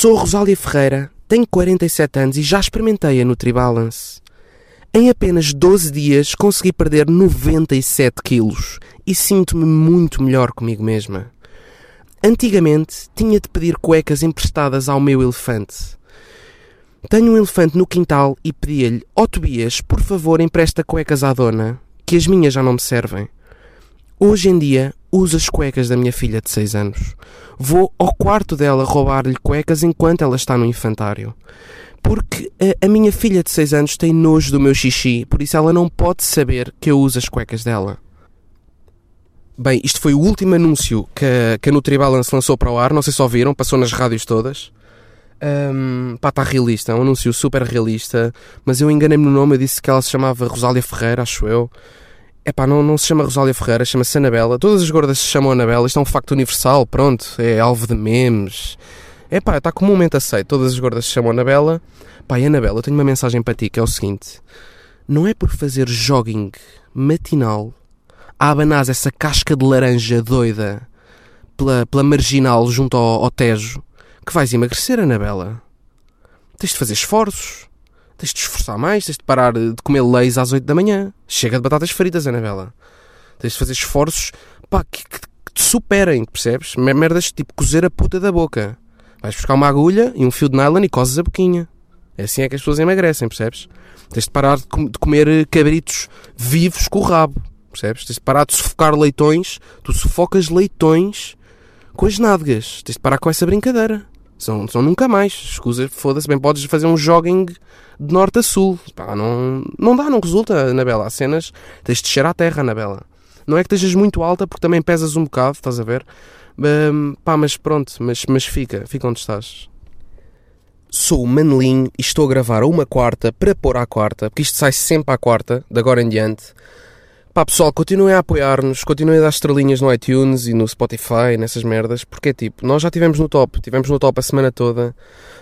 Sou Rosália Ferreira, tenho 47 anos e já experimentei a NutriBalance. Em apenas 12 dias consegui perder 97 quilos e sinto-me muito melhor comigo mesma. Antigamente tinha de pedir cuecas emprestadas ao meu elefante. Tenho um elefante no quintal e pedia-lhe: Ó oh, Tobias, por favor, empresta cuecas à dona, que as minhas já não me servem. Hoje em dia uso as cuecas da minha filha de 6 anos. Vou ao quarto dela roubar-lhe cuecas enquanto ela está no infantário. Porque a, a, minha filha de 6 anos tem nojo do meu xixi, por isso ela não pode saber que eu uso as cuecas dela. Bem, isto foi o último anúncio que, a, que a Nutribalance lançou para o ar, não sei se ouviram, passou nas rádios todas. Um, pá, está realista, é um anúncio super realista, mas eu enganei-me no nome, eu disse que ela se chamava Rosália Ferreira, acho eu. É não, não se chama Rosália Ferreira, chama-se Anabela. Todas as gordas se chamam Anabela, isto é um facto universal, pronto, é alvo de memes. É pá, está comumente aceito, todas as gordas se chamam Anabela. Pá, Anabela, eu tenho uma mensagem para ti que é o seguinte: não é por fazer jogging matinal a abanar essa casca de laranja doida pela, pela marginal junto ao, ao Tejo que vais emagrecer, Anabela. Tens de fazer esforços. Tens de esforçar mais, tens de parar de comer leis às 8 da manhã. Chega de batatas fritas, Anabela. Tens de fazer esforços pá, que, que, que te superem, percebes? Merdas tipo cozer a puta da boca. Vais buscar uma agulha e um fio de nylon e cozes a boquinha. É assim é que as pessoas emagrecem, percebes? Tens de parar de, com de comer eh, cabritos vivos com o rabo, percebes? Tens de parar de sufocar leitões. Tu sufocas leitões com as nádegas. Tens de parar com essa brincadeira. São, são nunca mais. Escusa, foda-se, bem podes fazer um jogging de norte a sul. Pá, não, não dá, não resulta, Anabela. Há cenas, tens de descer à terra, Anabela. Não é que estejas muito alta, porque também pesas um bocado, estás a ver? Um, pá, mas pronto, mas, mas fica, fica onde estás. Sou o Manelinho e estou a gravar a uma quarta para pôr à quarta, porque isto sai sempre à quarta, de agora em diante. Pá, pessoal, continuem a apoiar-nos, continuem a dar estrelinhas no iTunes e no Spotify, nessas merdas, porque é tipo, nós já estivemos no top, estivemos no top a semana toda,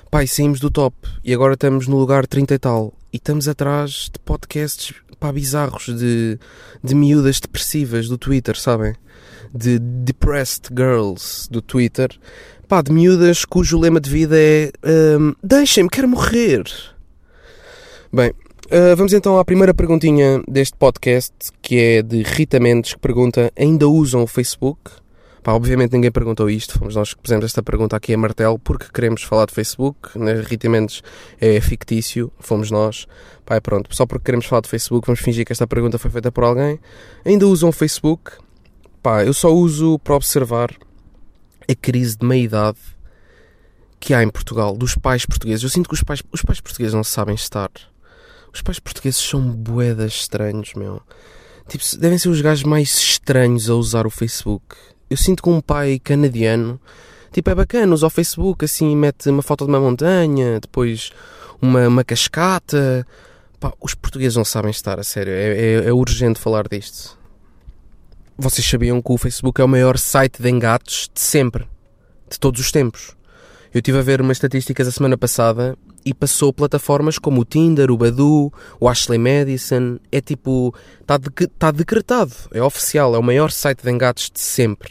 pá, e saímos do top, e agora estamos no lugar 30 e tal, e estamos atrás de podcasts, pá, bizarros, de, de miúdas depressivas do Twitter, sabem? De depressed girls do Twitter, pá, de miúdas cujo lema de vida é um, deixem-me, quero morrer. Bem, Uh, vamos então à primeira perguntinha deste podcast, que é de Rita Mendes, que pergunta: ainda usam o Facebook? Pá, obviamente ninguém perguntou isto, fomos nós que pusemos esta pergunta aqui a martelo porque queremos falar de Facebook. Né? Rita Mendes é fictício, fomos nós. Pá, é pronto, só porque queremos falar de Facebook, vamos fingir que esta pergunta foi feita por alguém. Ainda usam o Facebook? Pá, eu só uso para observar a crise de meia-idade que há em Portugal, dos pais portugueses. Eu sinto que os pais, os pais portugueses não sabem estar os pais portugueses são boedas estranhos, meu. Tipo, devem ser os gajos mais estranhos a usar o Facebook. Eu sinto que um pai canadiano, tipo, é bacana, usa o Facebook, assim, mete uma foto de uma montanha, depois uma, uma cascata. Pá, os portugueses não sabem estar, a sério. É, é, é urgente falar disto. Vocês sabiam que o Facebook é o maior site de engates de sempre, de todos os tempos. Eu estive a ver umas estatísticas a semana passada e passou plataformas como o Tinder, o Badu, o Ashley Madison. É tipo. Está de, tá decretado, é oficial, é o maior site de engates de sempre.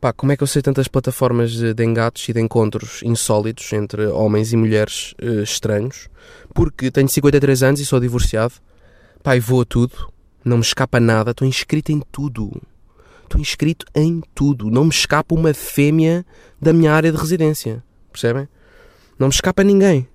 Pá, como é que eu sei tantas plataformas de engates e de encontros insólitos entre homens e mulheres uh, estranhos? Porque tenho 53 anos e sou divorciado. Pá, e vou a tudo, não me escapa nada, estou inscrito em tudo. Estou inscrito em tudo. Não me escapa uma fêmea da minha área de residência. Percebem? Não me escapa ninguém.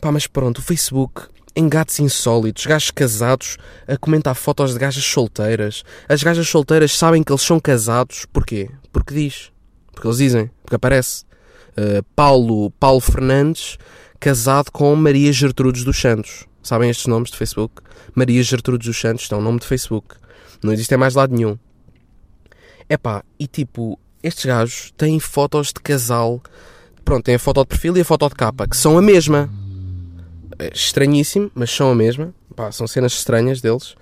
Pá, mas pronto, o Facebook engates insólitos, gajos casados a comentar fotos de gajas solteiras. As gajas solteiras sabem que eles são casados. Porquê? Porque diz. Porque eles dizem. Porque aparece. Uh, Paulo, Paulo Fernandes casado com Maria Gertrudes dos Santos. Sabem estes nomes de Facebook? Maria Gertrudes dos Santos, é um nome de Facebook. Não existe mais lado nenhum. Epá, e tipo, estes gajos têm fotos de casal pronto, tem a foto de perfil e a foto de capa, que são a mesma. É estranhíssimo, mas são a mesma. Pá, são cenas estranhas deles.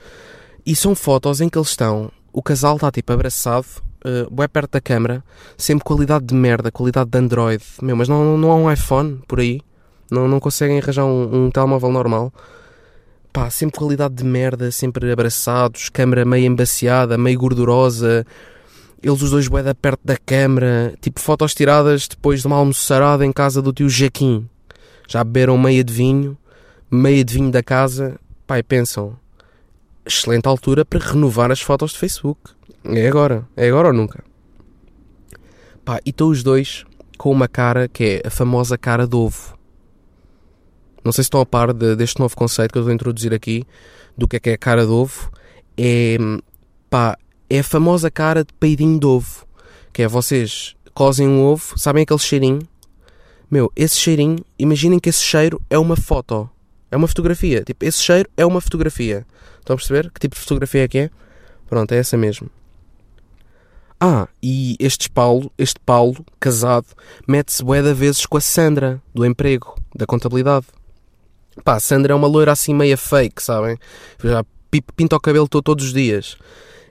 E são fotos em que eles estão. O casal está tipo abraçado, uh, bem perto da câmera, sempre qualidade de merda, qualidade de Android. Meu, mas não, não há um iPhone por aí. Não, não conseguem arranjar um, um telemóvel normal. Pá, sempre qualidade de merda, sempre abraçados, câmera meio embaciada, meio gordurosa eles os dois boeda perto da câmara, tipo fotos tiradas depois de uma almoçarada em casa do tio Jaquim. Já beberam meia de vinho, meia de vinho da casa, e pensam, excelente altura para renovar as fotos de Facebook. É agora, é agora ou nunca. Pá, e estão os dois com uma cara que é a famosa cara de ovo. Não sei se estão a par de, deste novo conceito que eu vou introduzir aqui, do que é que é a cara de ovo. É, pá, é a famosa cara de peidinho de ovo. Que é vocês cozem um ovo, sabem aquele cheirinho? Meu, esse cheirinho, imaginem que esse cheiro é uma foto. É uma fotografia. Tipo, esse cheiro é uma fotografia. Estão a perceber? Que tipo de fotografia é que é? Pronto, é essa mesmo. Ah, e este Paulo, este Paulo, casado, mete-se bué vezes com a Sandra, do emprego, da contabilidade. Pá, a Sandra é uma loira assim meia fake, sabem? Já pinta o cabelo todo, todos os dias.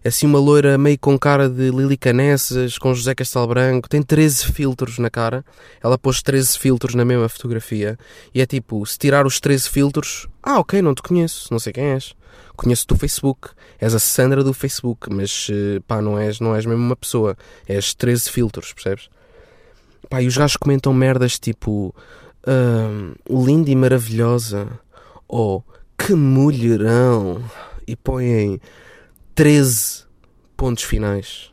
É assim uma loira meio com cara de Lili Canessas, com José Castelo Branco, tem 13 filtros na cara. Ela pôs 13 filtros na mesma fotografia. E é tipo, se tirar os 13 filtros, ah, ok, não te conheço, não sei quem és. Conheço-te do Facebook, és a Sandra do Facebook, mas eh, pá, não és, não és mesmo uma pessoa, és 13 filtros, percebes? Pá, e os gajos comentam merdas tipo, uh, linda e maravilhosa, ou que mulherão, e põem 13 pontos finais.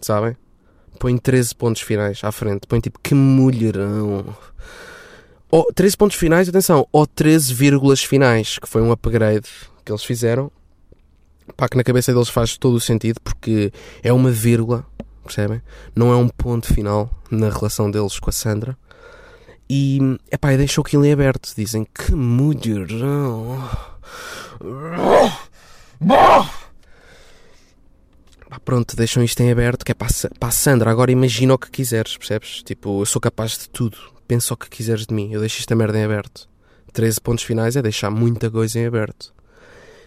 Sabem? Põe 13 pontos finais à frente. Põe tipo, que mulherão. Ou 13 pontos finais, atenção, ou 13 vírgulas finais, que foi um upgrade que eles fizeram. Pá, que na cabeça deles faz todo o sentido, porque é uma vírgula, percebem? Não é um ponto final na relação deles com a Sandra. E, epá, e deixou aquilo em aberto. Dizem, que mulherão. Pá, pronto, deixam isto em aberto, que é para a, Sandra. Agora imagina o que quiseres, percebes? Tipo, eu sou capaz de tudo. Pensa o que quiseres de mim. Eu deixo esta merda em aberto. 13 pontos finais é deixar muita coisa em aberto.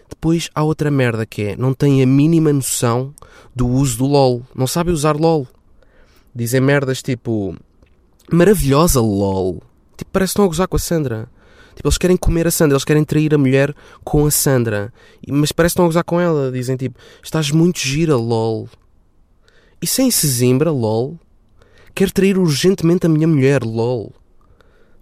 Depois há outra merda que é, não tem a mínima noção do uso do LOL. Não sabe usar LOL. Dizem merdas tipo, maravilhosa LOL. Tipo, parece que estão a gozar com a Sandra. Tipo, eles querem comer a Sandra, eles querem trair a mulher com a Sandra. Mas parece que estão a gozar com ela. Dizem tipo, estás muito gira, lol. E sem Sesimbra, lol. Quero trair urgentemente a minha mulher, lol.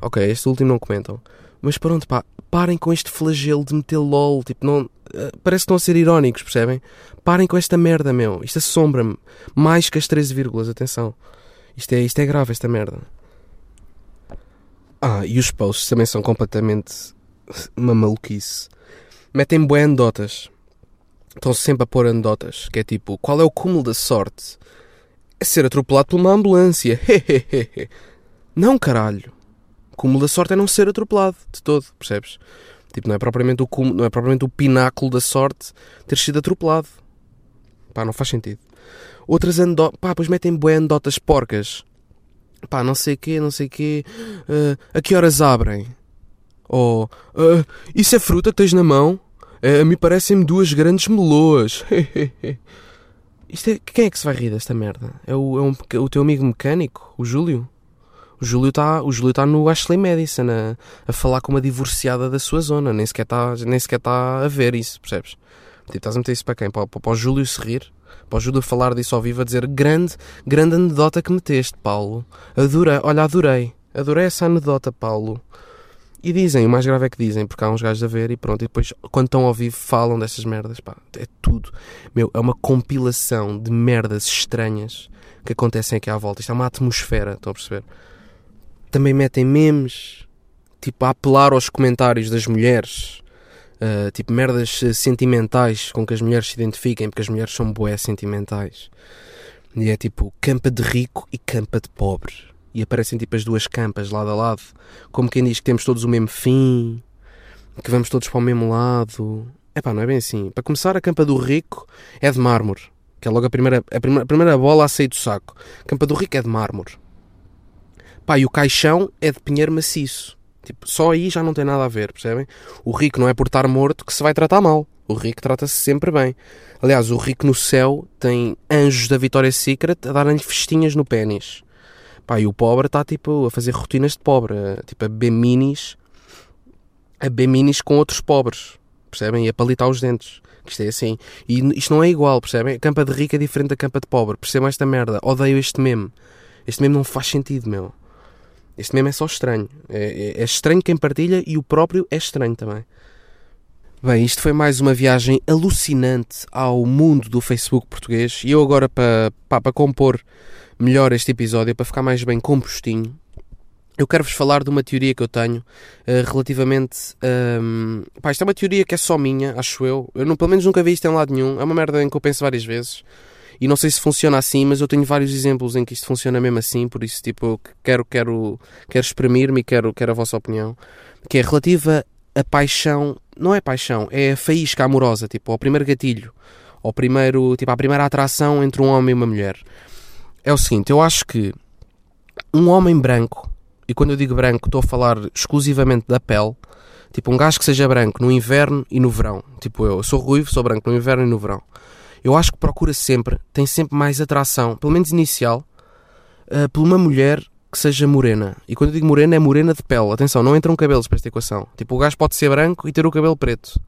Ok, este último não comentam. Mas pronto, pá, parem com este flagelo de meter lol. Tipo, não. Uh, parece que estão a ser irónicos, percebem? Parem com esta merda, meu. Isto assombra-me. Mais que as 13 vírgulas, atenção. Isto é, isto é grave, esta merda. Ah, e os posts também são completamente uma maluquice. Metem bué anedotas. Estão sempre a pôr anedotas. Que é tipo, qual é o cúmulo da sorte? É ser atropelado por uma ambulância. não, caralho. O cúmulo da sorte é não ser atropelado de todo, percebes? Tipo, não é propriamente o cúmulo, não é propriamente o pináculo da sorte ter sido atropelado. Pá, não faz sentido. Outras anedotas, pá, pois metem bué anedotas porcas pá, não sei quê, não sei quê, uh, a que horas abrem? Ou, uh, isso é fruta que tens na mão? Uh, a mim parecem-me duas grandes meloas. Isto é, quem é que se vai rir desta merda? É o, é um, o teu amigo mecânico, o Júlio? O Júlio está tá no Ashley Madison a, a falar com uma divorciada da sua zona. Nem sequer está tá a ver isso, percebes? Tipo, estás a meter isso para quem? Para, para, para o Júlio se rir? Para ajuda a falar disso ao vivo, a dizer grande, grande anedota que meteste, Paulo. Adorei, olha, adorei. Adorei essa anedota, Paulo. E dizem, o mais grave é que dizem, porque há uns gajos a ver e pronto. E depois, quando estão ao vivo, falam dessas merdas. Pá, é tudo. Meu, é uma compilação de merdas estranhas que acontecem aqui à volta. Isto é uma atmosfera, estão a perceber? Também metem memes, tipo, a apelar aos comentários das mulheres uh, tipo merdas eh, sentimentais com que as mulheres se identifiquem, porque as mulheres são boé sentimentais. E é tipo campa de rico e campa de pobre. E aparecem tipo as duas campas lado a lado, como quem diz que temos todos o mesmo fim, que vamos todos para o mesmo lado. É pá, não é bem assim. Para começar, a campa do rico é de mármore, que é logo a primeira, a primeira, a primeira bola a sair do saco. A campa do rico é de mármore. Pá, e o caixão é de pinheiro maciço. Tipo, só aí já não tem nada a ver, percebem? O rico não é por estar morto que se vai tratar mal. O rico trata-se sempre bem. Aliás, o rico no céu tem anjos da Vitória Secret a darem-lhe festinhas no pênis. Pá, e o pobre está tipo a fazer rotinas de pobre, tipo a beber minis, a beber minis com outros pobres, percebem? E a palitar os dentes. Isto é assim. E isto não é igual, percebem? A campa de rico é diferente da campa de pobre. Percebam esta merda. Odeio este meme. Este meme não faz sentido, meu. Este meme é só estranho. É, é, é estranho quem partilha e o próprio é estranho também. Bem, isto foi mais uma viagem alucinante ao mundo do Facebook português. E eu agora, para, para compor melhor este episódio, para ficar mais bem compostinho, eu quero-vos falar de uma teoria que eu tenho uh, relativamente. Um, pá, isto é uma teoria que é só minha, acho eu. Eu não, pelo menos nunca vi isto em lado nenhum. É uma merda em que eu penso várias vezes. E não sei se funciona assim, mas eu tenho vários exemplos em que isto funciona mesmo assim. Por isso, tipo, quero, quero, quero exprimir-me e quero, quero a vossa opinião. Que é relativa a paixão. Não é paixão, é a faísca amorosa. Tipo, ao primeiro gatilho. Ao primeiro, tipo, à primeira atração entre um homem e uma mulher. É o seguinte, eu acho que um homem branco e quando eu digo branco estou a falar exclusivamente da pele, tipo um gajo que seja branco no inverno e no verão, tipo eu, eu sou ruivo, sou branco no inverno e no verão, eu acho que procura sempre, tem sempre mais atração, pelo menos inicial, uh, por uma mulher que seja morena. E quando eu digo morena, é morena de pele. Atenção, não entram cabelos para esta equação. Tipo, o gajo pode ser branco e ter o cabelo preto.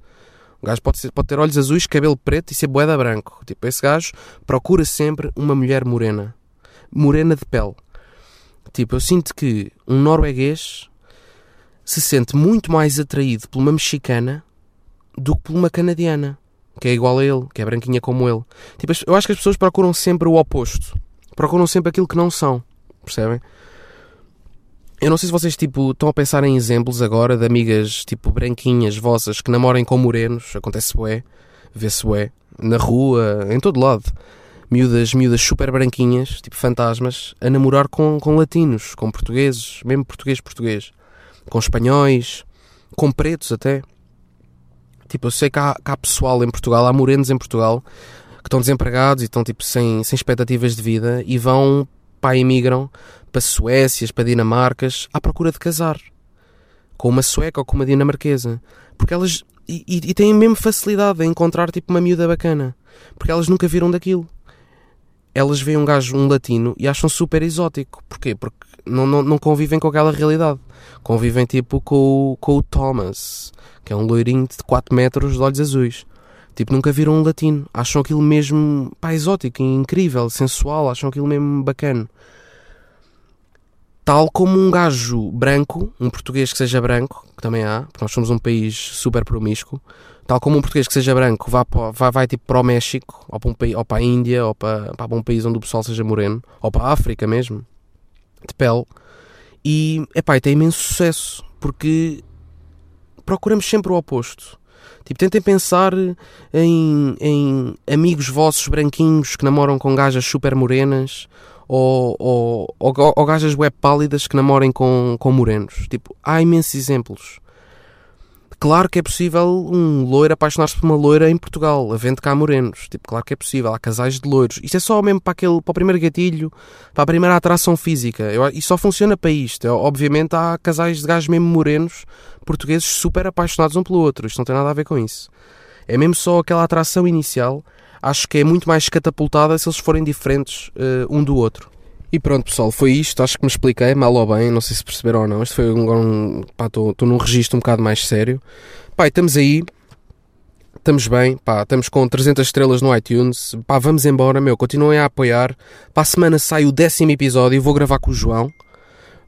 O gajo pode, ser, pode ter olhos azuis, cabelo preto e ser boeda branco. Tipo, esse gajo procura sempre uma mulher morena. Morena de pele. Tipo, eu sinto que um norueguês se sente muito mais atraído por uma mexicana do que por uma canadiana, que é igual a ele, que é branquinha como ele. Tipo, eu acho que as pessoas procuram sempre o oposto. Procuram sempre aquilo que não são. Percebem? Eu não sei se vocês tipo, estão a pensar em exemplos agora de amigas tipo branquinhas vossas que namorem com morenos. Acontece bué, vê-se bué, na rua, em todo lado miúdas, miúdas super branquinhas, tipo fantasmas, a namorar com, com latinos, com portugueses, mesmo português-português, com espanhóis, com pretos até. Tipo, eu sei que há, que há pessoal em Portugal, há morenos em Portugal, que estão desempregados e estão tipo sem, sem expectativas de vida e vão, pá, emigram para Suécias, para Dinamarcas, à procura de casar. Com uma sueca ou com uma dinamarquesa. Porque elas... E, e, têm mesmo facilidade em encontrar tipo uma miúda bacana. Porque elas nunca viram daquilo elas veem um gajo, um latino, e acham super exótico. Porquê? Porque não, não, não convivem com aquela realidade. Convivem tipo com, com o Thomas, que é um loirinho de 4 metros de olhos azuis. Tipo, nunca viram um latino. Acham aquilo mesmo pá, exótico, incrível, sensual, acham aquilo mesmo bacana. Tal como um gajo branco, um português que seja branco, que também há, porque nós somos um país super promíscuo, Tal como um português que seja branco vá vai, tipo para o México, ou para, um, ou para a Índia, ou para, para um país onde o pessoal seja moreno, ou para a África mesmo, de pele. E, epá, e tem imenso sucesso, porque procuramos sempre o oposto. Tipo, tentem pensar em, em amigos vossos branquinhos que namoram com gajas super morenas, ou, ou, ou, ou gajas web pálidas que namorem com, com morenos. Tipo, há imensos exemplos. Claro que é possível um loiro apaixonar-se por uma loira em Portugal, havendo cá morenos. Tipo, claro que é possível. Há casais de loiros. Isto é só mesmo para, aquele, para o primeiro gatilho, para a primeira atração física. Eu, só funciona para isto. Eu, obviamente há casais de gajos mesmo morenos, portugueses, super apaixonados um pelo outro. Isto não tem nada a ver com isso. É mesmo só aquela atração inicial. Acho que é muito mais catapultada se eles forem diferentes uh, um do outro. E pronto, pessoal, foi isto. Acho que me expliquei mal ou bem. Não sei se perceberam ou não. Isto foi um. um pá, estou num registro um bocado mais sério. Pá, estamos aí. Estamos bem, pá, estamos com 300 estrelas no iTunes. Pá, vamos embora, meu. Continuem a apoiar. Para a semana sai o décimo episódio e vou gravar com o João.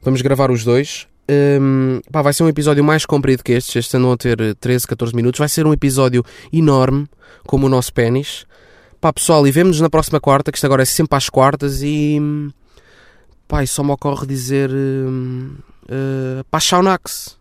Vamos gravar os dois. Um, pá, vai ser um episódio mais comprido que estes. Estes andam a ter 13, 14 minutos. Vai ser um episódio enorme, como o nosso pênis. Pá, pessoal, e vemos-nos na próxima quarta, que isto agora é sempre às quartas e Pai, só me ocorre dizer. Uh, uh, Paixão Nax.